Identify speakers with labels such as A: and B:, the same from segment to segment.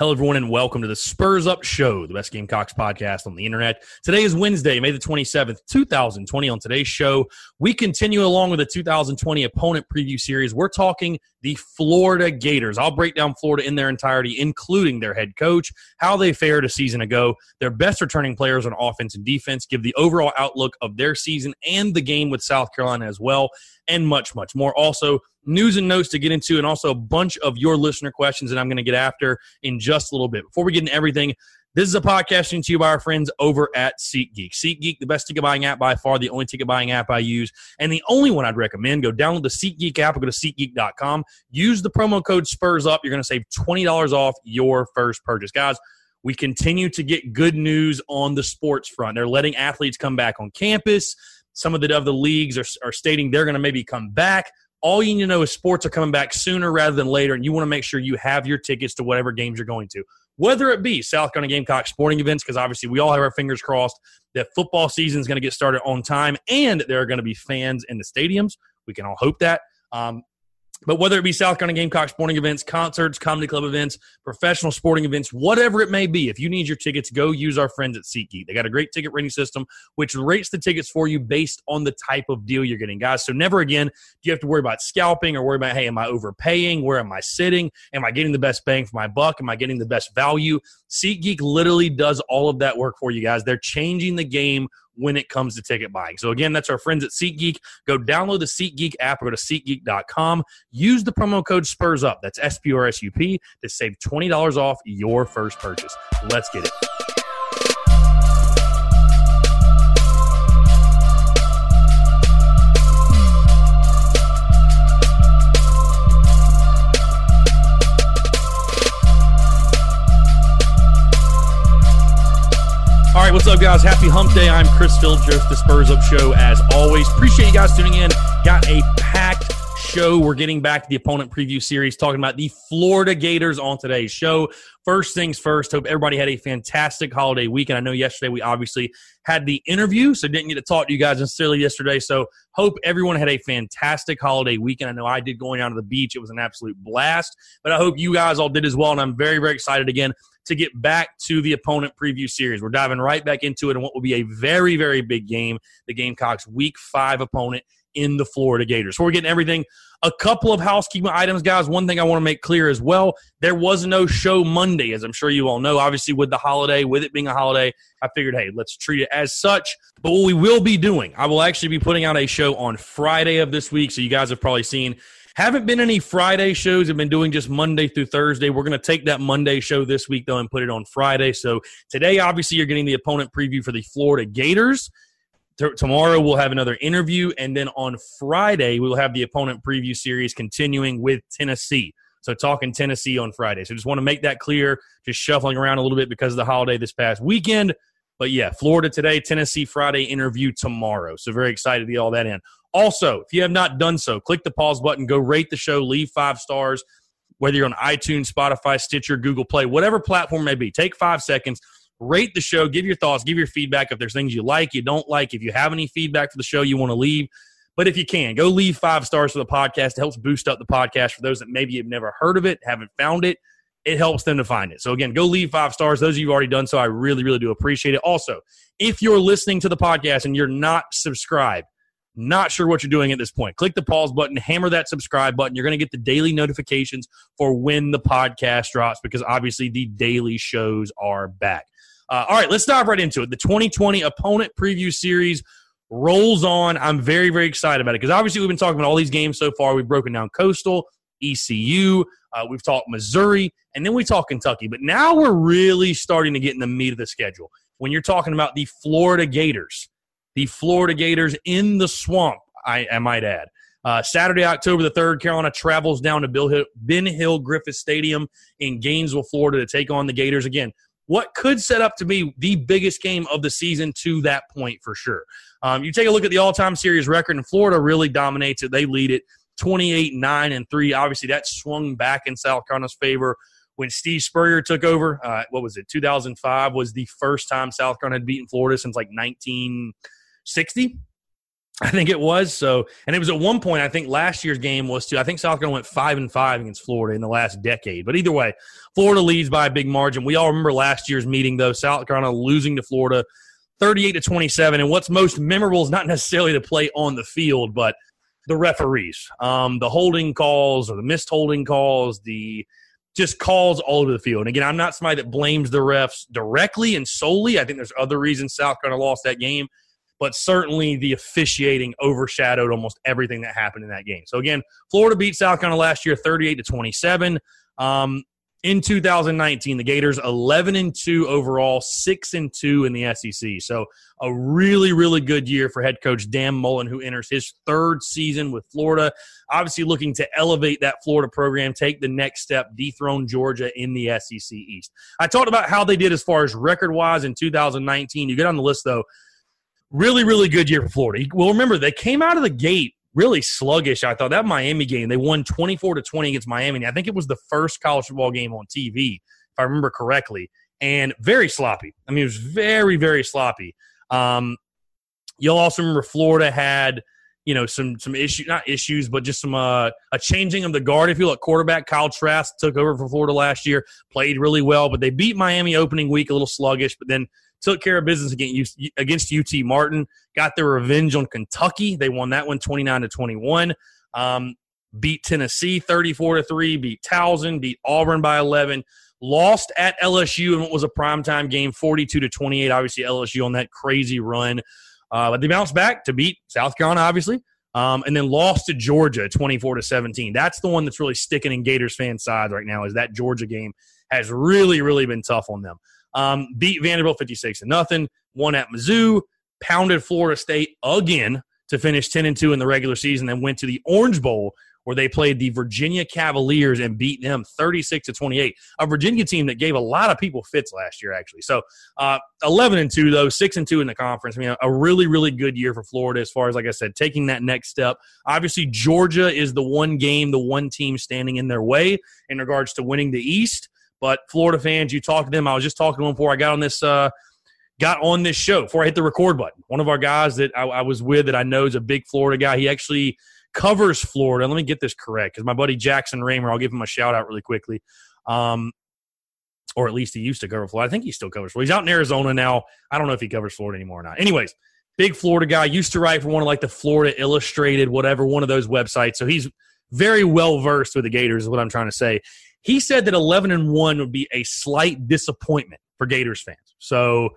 A: Hello, everyone, and welcome to the Spurs Up Show, the best Gamecocks podcast on the internet. Today is Wednesday, May the 27th, 2020. On today's show, we continue along with the 2020 opponent preview series. We're talking the Florida Gators. I'll break down Florida in their entirety, including their head coach, how they fared a season ago, their best returning players on offense and defense, give the overall outlook of their season and the game with South Carolina as well, and much, much more. Also, news and notes to get into, and also a bunch of your listener questions that I'm going to get after in just a little bit. Before we get into everything, this is a podcasting to you by our friends over at SeatGeek. SeatGeek, the best ticket buying app by far, the only ticket buying app I use, and the only one I'd recommend. Go download the SeatGeek app or go to SeatGeek.com. Use the promo code Spurs Up. You're going to save $20 off your first purchase. Guys, we continue to get good news on the sports front. They're letting athletes come back on campus. Some of the other leagues are, are stating they're going to maybe come back all you need to know is sports are coming back sooner rather than later, and you want to make sure you have your tickets to whatever games you're going to. Whether it be South Carolina Gamecock sporting events, because obviously we all have our fingers crossed that football season is going to get started on time and there are going to be fans in the stadiums. We can all hope that. Um, but whether it be South Carolina Gamecock sporting events, concerts, comedy club events, professional sporting events, whatever it may be, if you need your tickets, go use our friends at SeatGeek. They got a great ticket rating system, which rates the tickets for you based on the type of deal you're getting, guys. So never again do you have to worry about scalping or worry about, hey, am I overpaying? Where am I sitting? Am I getting the best bang for my buck? Am I getting the best value? SeatGeek literally does all of that work for you guys. They're changing the game when it comes to ticket buying. So again, that's our friends at SeatGeek. Go download the SeatGeek app or go to SeatGeek.com. Use the promo code Spurs Up. That's S P R S U P to save twenty dollars off your first purchase. Let's get it. What's up, guys? Happy Hump Day. I'm Chris Phillips, the Spurs Up Show. As always, appreciate you guys tuning in. Got a packed show. We're getting back to the opponent preview series, talking about the Florida Gators on today's show. First things first, hope everybody had a fantastic holiday weekend. I know yesterday we obviously had the interview, so didn't get to talk to you guys necessarily yesterday. So hope everyone had a fantastic holiday weekend. I know I did going down to the beach. It was an absolute blast, but I hope you guys all did as well. And I'm very, very excited again to get back to the opponent preview series. We're diving right back into it in what will be a very, very big game. The Gamecocks' week five opponent in the Florida Gators. So we're getting everything. A couple of housekeeping items, guys. One thing I want to make clear as well there was no show Monday, as I'm sure you all know. Obviously, with the holiday, with it being a holiday, I figured, hey, let's treat it as such. But what we will be doing, I will actually be putting out a show on Friday of this week. So you guys have probably seen haven't been any Friday shows. I've been doing just Monday through Thursday. We're going to take that Monday show this week, though, and put it on Friday. So today, obviously, you're getting the opponent preview for the Florida Gators. T- tomorrow, we'll have another interview. And then on Friday, we'll have the opponent preview series continuing with Tennessee. So talking Tennessee on Friday. So just want to make that clear. Just shuffling around a little bit because of the holiday this past weekend. But yeah, Florida today, Tennessee Friday interview tomorrow. So very excited to get all that in. Also, if you have not done so, click the pause button, go rate the show, leave five stars, whether you're on iTunes, Spotify, Stitcher, Google Play, whatever platform may be. Take five seconds, rate the show, give your thoughts, give your feedback if there's things you like, you don't like, if you have any feedback for the show you want to leave. But if you can, go leave five stars for the podcast. It helps boost up the podcast for those that maybe have never heard of it, haven't found it. it helps them to find it. So again, go leave five stars. Those of you who've already done so, I really, really do appreciate it. Also, if you're listening to the podcast and you're not subscribed, not sure what you're doing at this point, click the pause button, hammer that subscribe button. You're going to get the daily notifications for when the podcast drops because obviously the daily shows are back. Uh, all right, let's dive right into it. The 2020 opponent preview series rolls on. I'm very, very excited about it because obviously we've been talking about all these games so far. We've broken down Coastal, ECU, uh, we've talked Missouri, and then we talk Kentucky. But now we're really starting to get in the meat of the schedule. When you're talking about the Florida Gators, the Florida Gators in the swamp, I, I might add. Uh, Saturday, October the 3rd, Carolina travels down to Bill Hill, Ben Hill Griffith Stadium in Gainesville, Florida to take on the Gators. Again, what could set up to be the biggest game of the season to that point for sure. Um, you take a look at the all time series record, and Florida really dominates it. They lead it 28 9 and 3. Obviously, that swung back in South Carolina's favor when Steve Spurrier took over. Uh, what was it? 2005 was the first time South Carolina had beaten Florida since like 1960. I think it was so, and it was at one point. I think last year's game was too. I think South Carolina went five and five against Florida in the last decade. But either way, Florida leads by a big margin. We all remember last year's meeting, though. South Carolina losing to Florida, thirty-eight to twenty-seven. And what's most memorable is not necessarily the play on the field, but the referees, um, the holding calls or the missed holding calls, the just calls all over the field. And again, I'm not somebody that blames the refs directly and solely. I think there's other reasons South Carolina lost that game but certainly the officiating overshadowed almost everything that happened in that game. So again, Florida beat South Carolina last year 38 to 27. Um, in 2019, the Gators 11 and 2 overall, 6 and 2 in the SEC. So a really, really good year for head coach Dan Mullen, who enters his third season with Florida. Obviously, looking to elevate that Florida program, take the next step, dethrone Georgia in the SEC East. I talked about how they did as far as record wise in 2019. You get on the list though really, really good year for Florida. Well, remember they came out of the gate really sluggish. I thought that Miami game they won twenty four to twenty against Miami. I think it was the first college football game on TV, if I remember correctly, and very sloppy. I mean, it was very, very sloppy. Um, you'll also remember Florida had you know some some issue not issues but just some uh, a changing of the guard if you look quarterback Kyle Trask took over for Florida last year played really well but they beat Miami opening week a little sluggish but then took care of business against against UT Martin. Got their revenge on Kentucky. They won that one 29 to 21. Um, beat Tennessee 34 to 3, beat Towson, beat Auburn by 11, lost at LSU in what was a primetime game 42 to 28. Obviously, LSU on that crazy run. Uh, but they bounced back to beat South Carolina, obviously, um, and then lost to Georgia 24 to 17. That's the one that's really sticking in Gators fans' sides right now. Is that Georgia game has really, really been tough on them. Um, beat Vanderbilt 56 to nothing. Won at Mizzou. Pounded Florida State again to finish 10 and 2 in the regular season. Then went to the Orange Bowl where they played the Virginia Cavaliers and beat them 36 to 28. A Virginia team that gave a lot of people fits last year, actually. So uh, 11 and 2, though, 6 and 2 in the conference. I mean, a really, really good year for Florida as far as, like I said, taking that next step. Obviously, Georgia is the one game, the one team standing in their way in regards to winning the East. But Florida fans, you talk to them. I was just talking to them before I got on this uh, got on this show before I hit the record button. One of our guys that I, I, was with that I know is a big Florida guy. He actually covers Florida. Let me get this correct because my buddy Jackson Raymer, I'll give him a shout out really quickly. Um, or at least he used to cover Florida. I think he still covers Florida. He's out in Arizona now. I don't know if he covers Florida anymore or not. Anyways, big Florida guy. Used to write for one of like the Florida Illustrated, whatever, one of those websites. So he's very well versed with the Gators, is what I'm trying to say. He said that 11 and 1 would be a slight disappointment for Gators fans. So,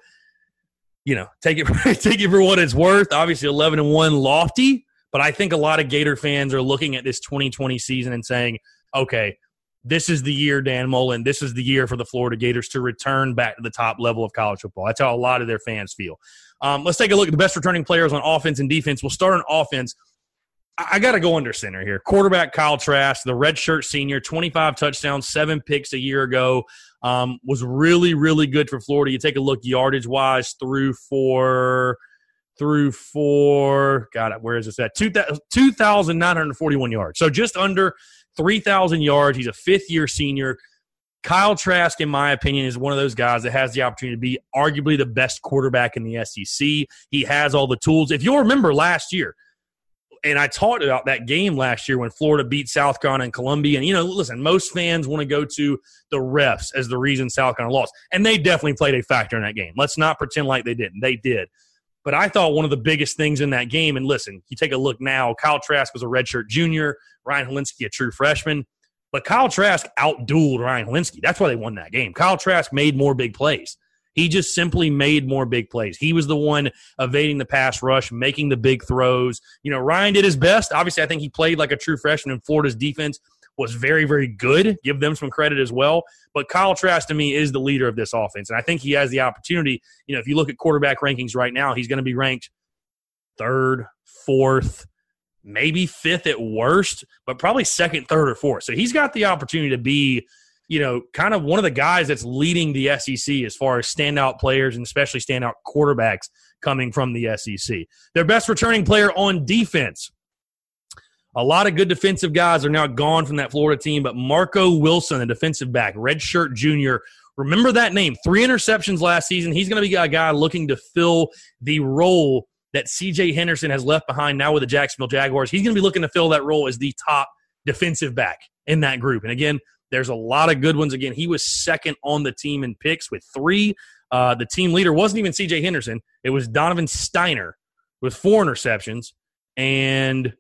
A: you know, take it take it for what it's worth. Obviously 11 and 1 lofty, but I think a lot of Gator fans are looking at this 2020 season and saying, "Okay, this is the year Dan Mullen, this is the year for the Florida Gators to return back to the top level of college football." That's how a lot of their fans feel. Um, let's take a look at the best returning players on offense and defense. We'll start on offense. I got to go under center here. Quarterback Kyle Trask, the redshirt senior, 25 touchdowns, seven picks a year ago, um, was really, really good for Florida. You take a look yardage wise through four, through for God, where is this at? 2,941 yards. So just under 3,000 yards. He's a fifth year senior. Kyle Trask, in my opinion, is one of those guys that has the opportunity to be arguably the best quarterback in the SEC. He has all the tools. If you'll remember last year, and I talked about that game last year when Florida beat South Carolina and Columbia. And, you know, listen, most fans want to go to the refs as the reason South Carolina lost. And they definitely played a factor in that game. Let's not pretend like they didn't. They did. But I thought one of the biggest things in that game, and listen, you take a look now, Kyle Trask was a redshirt junior, Ryan Hilinski a true freshman. But Kyle Trask outdueled Ryan Hilinski. That's why they won that game. Kyle Trask made more big plays. He just simply made more big plays. He was the one evading the pass rush, making the big throws. You know, Ryan did his best. Obviously, I think he played like a true freshman, and Florida's defense was very, very good. Give them some credit as well. But Kyle Trask, to me, is the leader of this offense. And I think he has the opportunity. You know, if you look at quarterback rankings right now, he's going to be ranked third, fourth, maybe fifth at worst, but probably second, third, or fourth. So he's got the opportunity to be you know, kind of one of the guys that's leading the SEC as far as standout players and especially standout quarterbacks coming from the SEC. Their best returning player on defense. A lot of good defensive guys are now gone from that Florida team, but Marco Wilson, a defensive back, redshirt junior, remember that name. Three interceptions last season. He's going to be a guy looking to fill the role that CJ Henderson has left behind now with the Jacksonville Jaguars. He's going to be looking to fill that role as the top defensive back in that group. And again, there's a lot of good ones. Again, he was second on the team in picks with three. Uh, the team leader wasn't even CJ Henderson, it was Donovan Stiner with four interceptions. And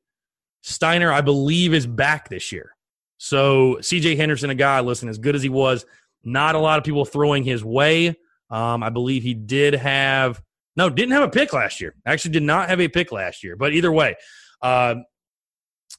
A: Steiner, I believe, is back this year. So CJ Henderson, a guy, listen, as good as he was, not a lot of people throwing his way. Um, I believe he did have no, didn't have a pick last year. Actually, did not have a pick last year. But either way, uh,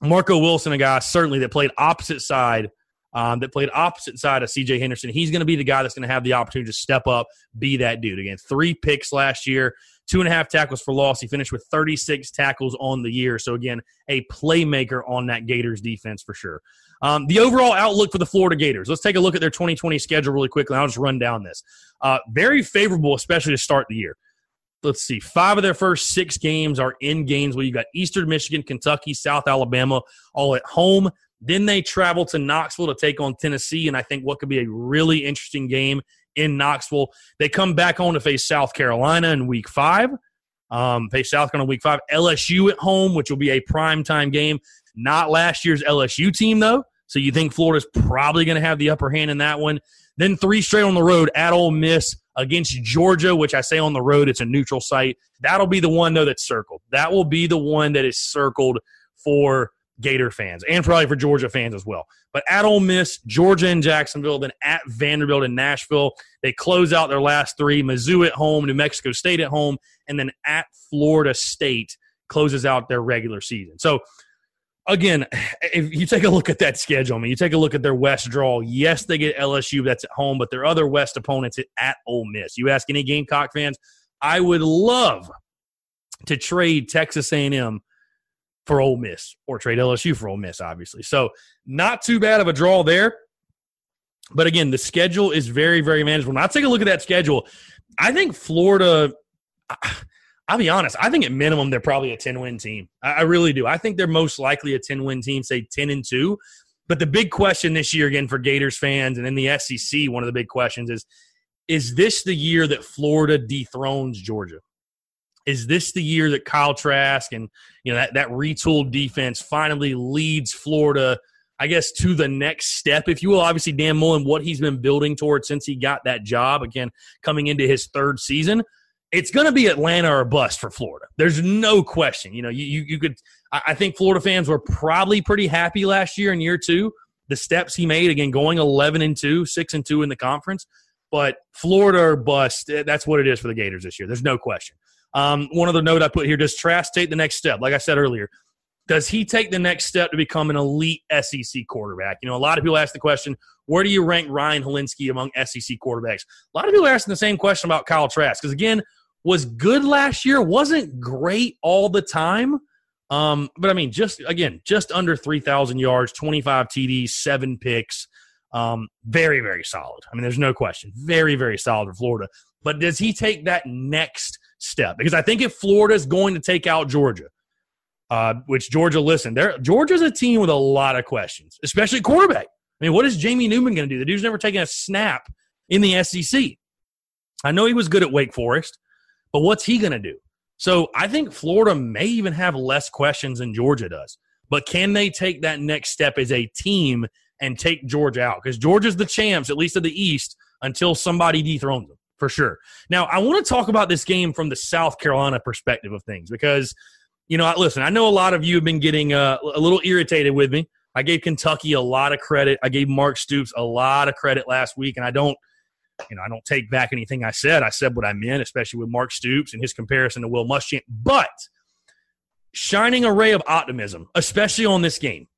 A: Marco Wilson, a guy certainly that played opposite side um, that played opposite side of CJ Henderson. He's going to be the guy that's going to have the opportunity to step up, be that dude. Again, three picks last year, two and a half tackles for loss. He finished with 36 tackles on the year. So, again, a playmaker on that Gators defense for sure. Um, the overall outlook for the Florida Gators. Let's take a look at their 2020 schedule really quickly. I'll just run down this. Uh, very favorable, especially to start the year. Let's see. Five of their first six games are in games where you've got Eastern Michigan, Kentucky, South Alabama, all at home. Then they travel to Knoxville to take on Tennessee, and I think what could be a really interesting game in Knoxville. They come back home to face South Carolina in week five. Um, face South Carolina week five. LSU at home, which will be a prime time game. Not last year's LSU team, though. So you think Florida's probably going to have the upper hand in that one. Then three straight on the road at Ole Miss against Georgia, which I say on the road, it's a neutral site. That'll be the one, though, that's circled. That will be the one that is circled for Gator fans and probably for Georgia fans as well. But at Ole Miss, Georgia and Jacksonville, then at Vanderbilt and Nashville, they close out their last three. Mizzou at home, New Mexico State at home, and then at Florida State closes out their regular season. So again, if you take a look at that schedule, I mean, you take a look at their West draw. Yes, they get LSU, that's at home, but their other West opponents at Ole Miss. You ask any Gamecock fans, I would love to trade Texas A&M for Ole Miss or trade LSU for Ole Miss, obviously. So not too bad of a draw there. But again, the schedule is very, very manageable. Now, take a look at that schedule. I think Florida, I'll be honest, I think at minimum they're probably a 10 win team. I really do. I think they're most likely a 10 win team, say 10 and 2. But the big question this year, again, for Gators fans and in the SEC, one of the big questions is is this the year that Florida dethrones Georgia? Is this the year that Kyle Trask and you know that, that retooled defense finally leads Florida, I guess, to the next step, if you will? Obviously, Dan Mullen, what he's been building towards since he got that job, again, coming into his third season, it's going to be Atlanta or bust for Florida. There's no question. You know, you, you, you could, I think Florida fans were probably pretty happy last year in year two. The steps he made, again, going 11 and 2, 6 and 2 in the conference. But Florida or bust, eh, that's what it is for the Gators this year. There's no question. Um, one other note I put here: Does Trask take the next step? Like I said earlier, does he take the next step to become an elite SEC quarterback? You know, a lot of people ask the question, where do you rank Ryan Hilinski among SEC quarterbacks? A lot of people are asking the same question about Kyle Trask because again, was good last year, wasn't great all the time. Um, but I mean, just again, just under three thousand yards, twenty five TDs, seven picks. Um, very, very solid. I mean, there's no question. Very, very solid for Florida. But does he take that next step because I think if Florida is going to take out Georgia, uh, which Georgia, listen, there Georgia's a team with a lot of questions, especially quarterback. I mean, what is Jamie Newman going to do? The dude's never taken a snap in the SEC. I know he was good at Wake Forest, but what's he going to do? So I think Florida may even have less questions than Georgia does. But can they take that next step as a team and take Georgia out? Because Georgia's the champs, at least of the East, until somebody dethrones them, for sure. Now, I want to talk about this game from the South Carolina perspective of things because, you know, listen, I know a lot of you have been getting uh, a little irritated with me. I gave Kentucky a lot of credit. I gave Mark Stoops a lot of credit last week, and I don't you know, I don't take back anything I said. I said what I meant, especially with Mark Stoops and his comparison to Will Muschamp. But shining a ray of optimism, especially on this game.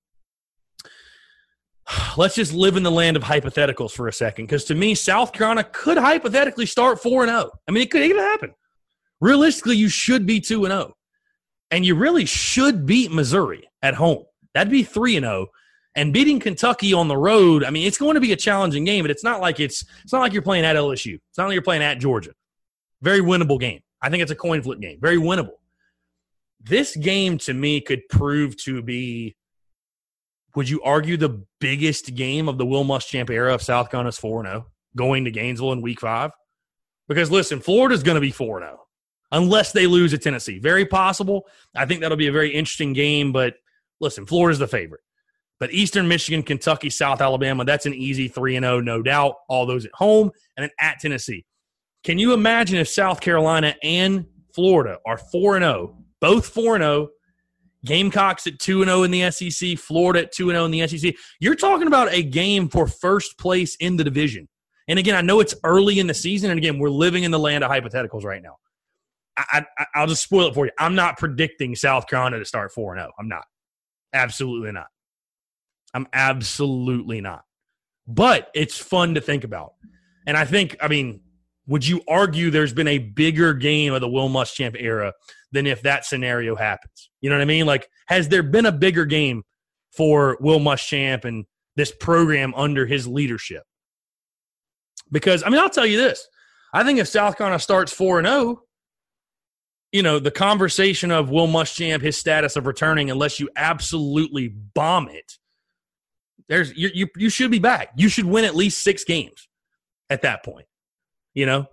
A: Let's just live in the land of hypotheticals for a second, because to me, South Carolina could hypothetically start four and zero. Oh. I mean, it could even happen. Realistically, you should be two and zero, oh. and you really should beat Missouri at home. That'd be three and zero. Oh. And beating Kentucky on the road, I mean, it's going to be a challenging game, but it's not like it's it's not like you're playing at LSU. It's not like you're playing at Georgia. Very winnable game. I think it's a coin flip game. Very winnable. This game to me could prove to be would you argue the biggest game of the Will Muschamp era of South Carolina's 4 0 going to Gainesville in week five? Because listen, Florida's going to be 4 0 unless they lose at Tennessee. Very possible. I think that'll be a very interesting game, but listen, Florida's the favorite. But Eastern Michigan, Kentucky, South Alabama, that's an easy 3 0, no doubt. All those at home and then at Tennessee. Can you imagine if South Carolina and Florida are 4 0, both 4 0, Gamecocks at 2 0 in the SEC, Florida at 2 0 in the SEC? You're talking about a game for first place in the division. And again, I know it's early in the season. And again, we're living in the land of hypotheticals right now. I, I, will just spoil it for you. I'm not predicting South Carolina to start 4 0. I'm not. Absolutely not. I'm absolutely not. But it's fun to think about. And I think, I mean, would you argue there's been a bigger game of the Will Muschamp era than if that scenario happens? You know what I mean? Like, has there been a bigger game for Will Muschamp and this program under his leadership? Because, I mean, I'll tell you this. I think if South Carolina starts 4 and 0, you know, the conversation of Will Muschamp, his status of returning, unless you absolutely bomb it, there's you, you you should be back. You should win at least six games at that point. You know,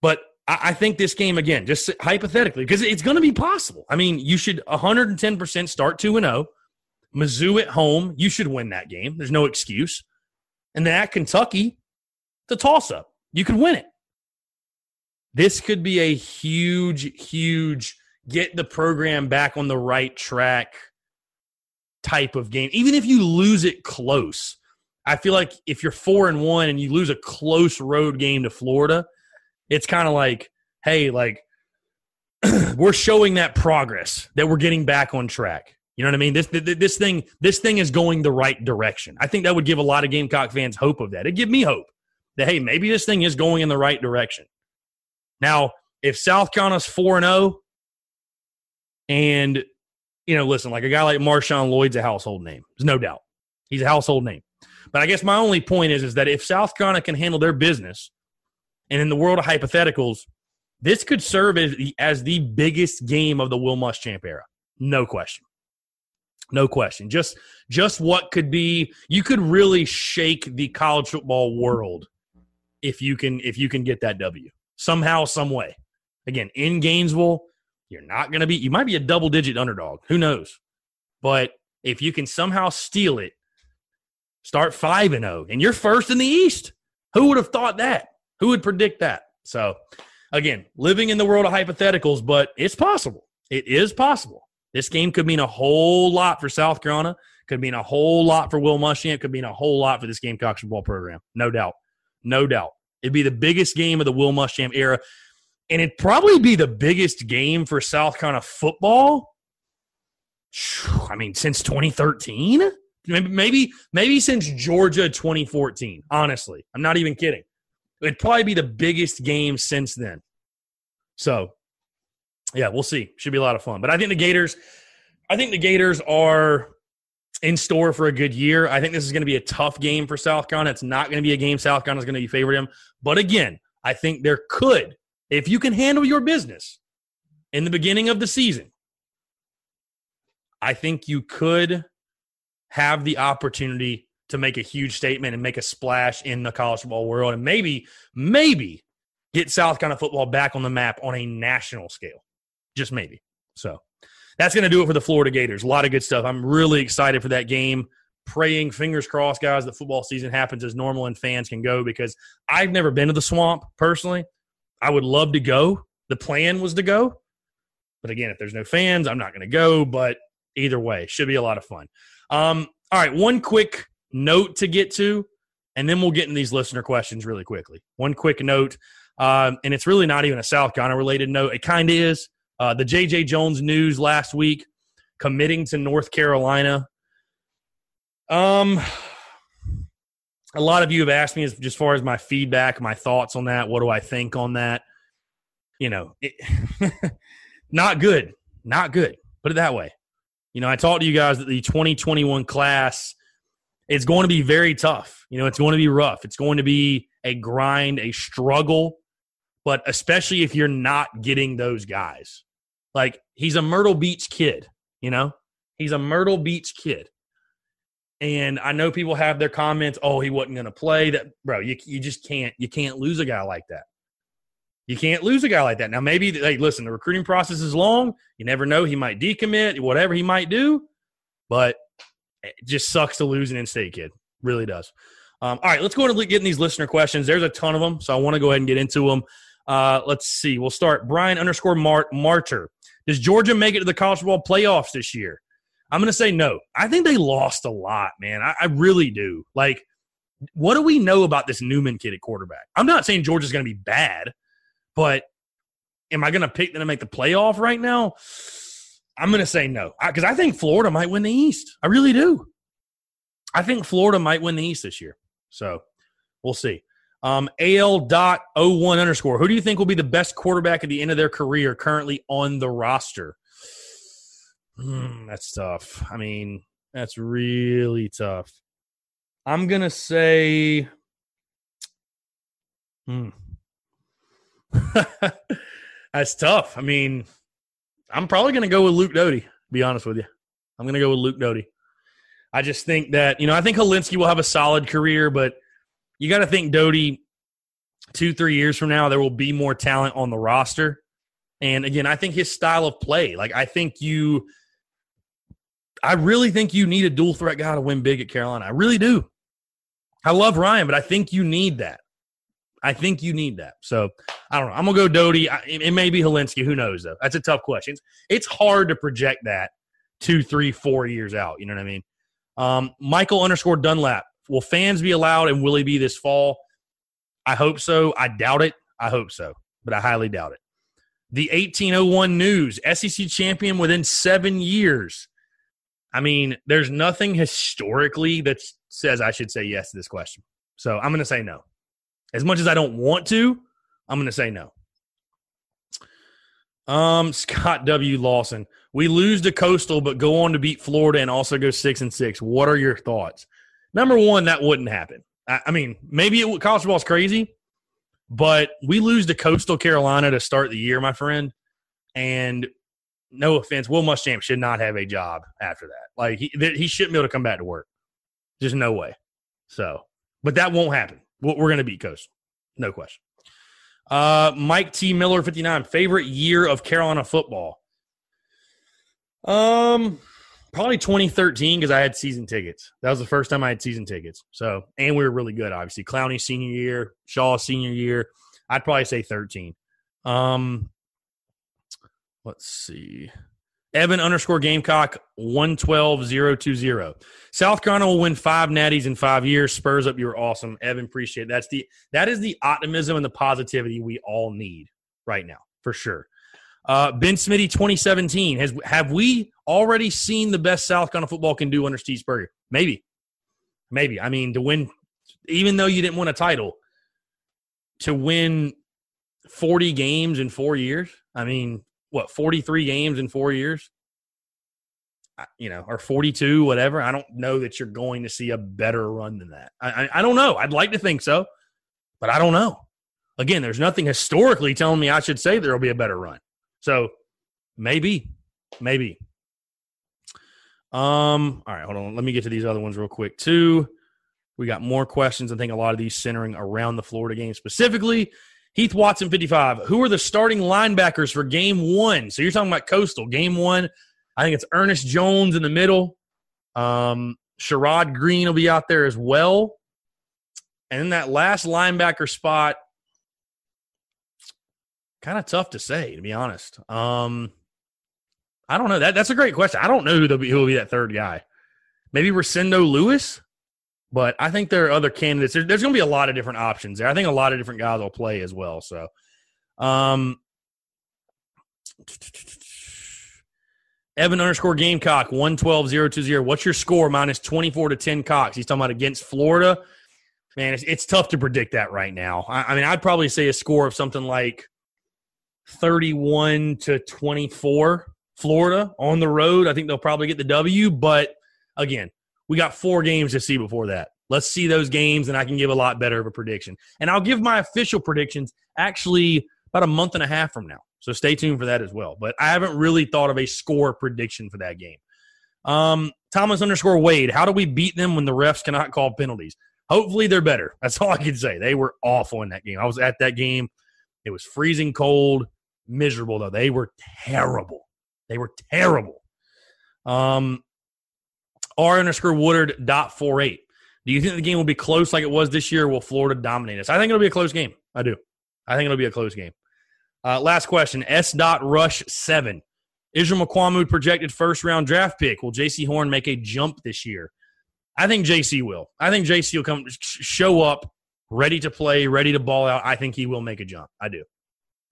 A: but I, I think this game again, just hypothetically, because it's going to be possible. I mean, you should 110 percent start two and zero. Oh. Mizzou at home, you should win that game. There's no excuse. And then at Kentucky, the toss up, you could win it. This could be a huge, huge get the program back on the right track type of game. Even if you lose it close, I feel like if you're four and one and you lose a close road game to Florida, it's kind of like, hey, like we're showing that progress that we're getting back on track. You know what I mean? This this thing this thing is going the right direction. I think that would give a lot of Gamecock fans hope of that. It give me hope that hey, maybe this thing is going in the right direction. Now, if South Carolina's four and zero, oh and you know, listen, like a guy like Marshawn Lloyd's a household name. There's no doubt. He's a household name. But I guess my only point is, is that if South Carolina can handle their business, and in the world of hypotheticals, this could serve as the, as the biggest game of the Will Muschamp era. No question. No question. Just just what could be you could really shake the college football world if you can if you can get that W. Somehow, some way. Again, in Gainesville, you're not to be, you might be a double digit underdog. Who knows? But if you can somehow steal it, start 5 and 0, and you're first in the East. Who would have thought that? Who would predict that? So, again, living in the world of hypotheticals, but it's possible. It is possible. This game could mean a whole lot for South Carolina, could mean a whole lot for Will Muschamp, could mean a whole lot for this Gamecocks football program. No doubt. No doubt. It'd be the biggest game of the Will Muschamp era and it'd probably be the biggest game for South Carolina football. I mean, since 2013, maybe maybe since Georgia 2014. Honestly, I'm not even kidding. It'd probably be the biggest game since then. So, yeah, we'll see. Should be a lot of fun. But I think the Gators, I think the Gators are in store for a good year. I think this is going to be a tough game for South Carolina. It's not going to be a game South Carolina is going to be favored in. But again, I think there could if you can handle your business in the beginning of the season, I think you could have the opportunity to make a huge statement and make a splash in the college football world and maybe, maybe get South Carolina football back on the map on a national scale. just maybe. So that's going to do it for the Florida Gators. A lot of good stuff. I'm really excited for that game. Praying, fingers crossed, guys, that football season happens as normal and fans can go because I've never been to the swamp personally. I would love to go. The plan was to go. But again, if there's no fans, I'm not going to go. But either way, should be a lot of fun. Um, all right, one quick note to get to, and then we'll get in these listener questions really quickly. One quick note, um, and it's really not even a South Carolina related note. It kind of is. Uh, the J.J. Jones news last week, committing to North Carolina. Um, a lot of you have asked me as, as far as my feedback, my thoughts on that. What do I think on that? You know, it, not good. Not good. Put it that way. You know, I talked to you guys that the 2021 class is going to be very tough. You know, it's going to be rough. It's going to be a grind, a struggle, but especially if you're not getting those guys. Like, he's a Myrtle Beach kid, you know? He's a Myrtle Beach kid. And I know people have their comments, oh, he wasn't going to play. That bro, you you just can't you can't lose a guy like that. You can't lose a guy like that. Now, maybe, hey, listen, the recruiting process is long. You never know. He might decommit, whatever he might do, but it just sucks to lose an in state kid. Really does. Um, all right, let's go into getting these listener questions. There's a ton of them, so I want to go ahead and get into them. Uh, let's see. We'll start. Brian underscore Mart- Martyr. Does Georgia make it to the college football playoffs this year? I'm going to say no. I think they lost a lot, man. I, I really do. Like, what do we know about this Newman kid at quarterback? I'm not saying Georgia's going to be bad. But am I going to pick them to make the playoff right now? I'm going to say no because I, I, think Florida might win the East. I really do. I think Florida might win the East this year. So we'll see. Um, AL.01 underscore. Who do you think will be the best quarterback at the end of their career currently on the roster? Mm, that's tough. I mean, that's really tough. I'm going to say. Hmm. That's tough. I mean, I'm probably going to go with Luke Doty, be honest with you. I'm going to go with Luke Doty. I just think that, you know, I think Hilinski will have a solid career, but you got to think Doty two, three years from now, there will be more talent on the roster. And again, I think his style of play, like, I think you, I really think you need a dual threat guy to win big at Carolina. I really do. I love Ryan, but I think you need that. I think you need that. So I don't know. I'm gonna go Doty. It may be Hilinski. Who knows though? That's a tough question. It's hard to project that two, three, four years out. You know what I mean? Um, Michael underscore Dunlap. Will fans be allowed and will he be this fall? I hope so. I doubt it. I hope so, but I highly doubt it. The 1801 News SEC champion within seven years. I mean, there's nothing historically that says I should say yes to this question. So I'm going to say no. As much as I don't want to, I'm going to say no. Um, Scott W. Lawson. We lose to Coastal, but go on to beat Florida and also go six and six. What are your thoughts? Number one, that wouldn't happen. I, I mean, maybe it, college is crazy, but we lose to Coastal Carolina to start the year, my friend. And no offense, Will Muschamp should not have a job after that. Like he he shouldn't be able to come back to work. Just no way. So, but that won't happen. We're going to beat Coast. No question. Uh, Mike T. Miller, 59. Favorite year of Carolina football? Um, probably 2013 because I had season tickets. That was the first time I had season tickets. So, and we were really good, obviously. Clowney senior year, Shaw senior year. I'd probably say 13. Um, let's see. Evan underscore Gamecock 112020. South Carolina will win five natties in five years. Spurs up, you're awesome. Evan, appreciate it. That's the that is the optimism and the positivity we all need right now, for sure. Uh, ben Smitty 2017. Has have we already seen the best South Carolina football can do under Steve Spurrier? Maybe. Maybe. I mean, to win even though you didn't win a title, to win 40 games in four years. I mean, what 43 games in four years? You know or 42 whatever? I don't know that you're going to see a better run than that. I, I, I don't know. I'd like to think so but i don't know. Again there's nothing historically telling me i should say there'll be a better run. So maybe maybe. Um all right hold on. Let me get to these other ones real quick too. We got more questions. I think a lot of these centering around the florida game specifically Heath Watson, 55. Who are the starting linebackers for game one? So you're talking about Coastal. Game one, I think it's Ernest Jones in the middle. Um, Sherrod Greene will be out there as well. And then that last linebacker spot, kind of tough to say, to be honest. Um, I don't know. That that's a great question. I don't know who, be, who will be that third guy. Maybe Rosendo Louis, but I think there are other candidates. There, there's going to be a lot of different options there. I think a lot of different guys will play as well. So, um, Evan underscore Gamecock one twelve zero two zero. What's your score? Minus twenty four to ten Cox. He's talking about against Florida. Man, it's, it's tough to predict that right now. I, I mean, I'd probably say a score of something like thirty one to twenty four. Florida on the road. I think they'll probably get the W. But again, we got four games to see before that. Let's see those games, and I can give a lot better of a prediction. And I'll give my official predictions actually about a month and a half from now. So stay tuned for that as well. But I haven't really thought of a score prediction for that game. Um, Thomas underscore Wade, how do we beat them when the refs cannot call penalties? Hopefully they're better. That's all I can say. They were awful in that game. I was at that game. It was freezing cold, miserable though. They were terrible. They were terrible. Um, R underscore Woodard dot four eight. Do you think the game will be close like it was this year? will Florida dominate us? I think it'll be a close game. I do. I think it'll be a close game. Uh, last question. S. Dot Rush seven. Israel Mukuamu projected first round draft pick. Will Jaycee Horn make a jump this year? I think Jaycee will. I think Jaycee will come show up ready to play, ready to ball out. I think he will make a jump. I do.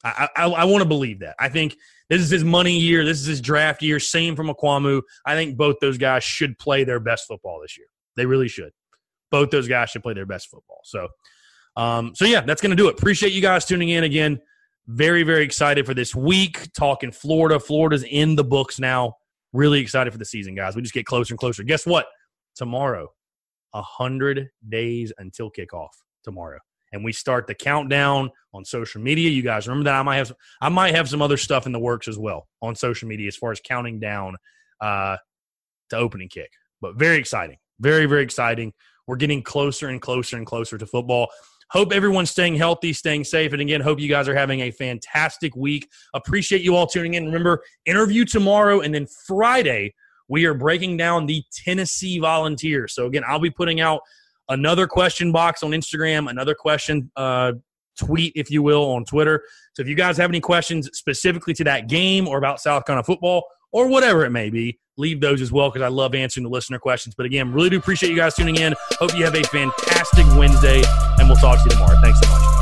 A: I, I, I want to believe that. I think this is his money year. This is his draft year. Same from Mukuamu. I think both those guys should play their best football this year. They really should. Both those guys should play their best football. So, um, so yeah, that's going to do it. Appreciate you guys tuning in again. Very, very excited for this week. Talking Florida. Florida's in the books now. Really excited for the season, guys. We just get closer and closer. Guess what? Tomorrow, a hundred days until kickoff. Tomorrow, and we start the countdown on social media. You guys remember that I might have I might have some other stuff in the works as well on social media as far as counting down uh, to opening kick. But very exciting, very very exciting. We're getting closer and closer and closer to football. Hope everyone's staying healthy, staying safe. And again, hope you guys are having a fantastic week. Appreciate you all tuning in. Remember, interview tomorrow and then Friday, we are breaking down the Tennessee Volunteers. So again, I'll be putting out another question box on Instagram, another question uh, tweet, if you will, on Twitter. So if you guys have any questions specifically to that game or about South Carolina football or whatever it may be, leave those as well because I love answering the listener questions. But again, really do appreciate you guys tuning in. Hope you have a fantastic Wednesday, and we'll talk to you tomorrow. Thanks so much.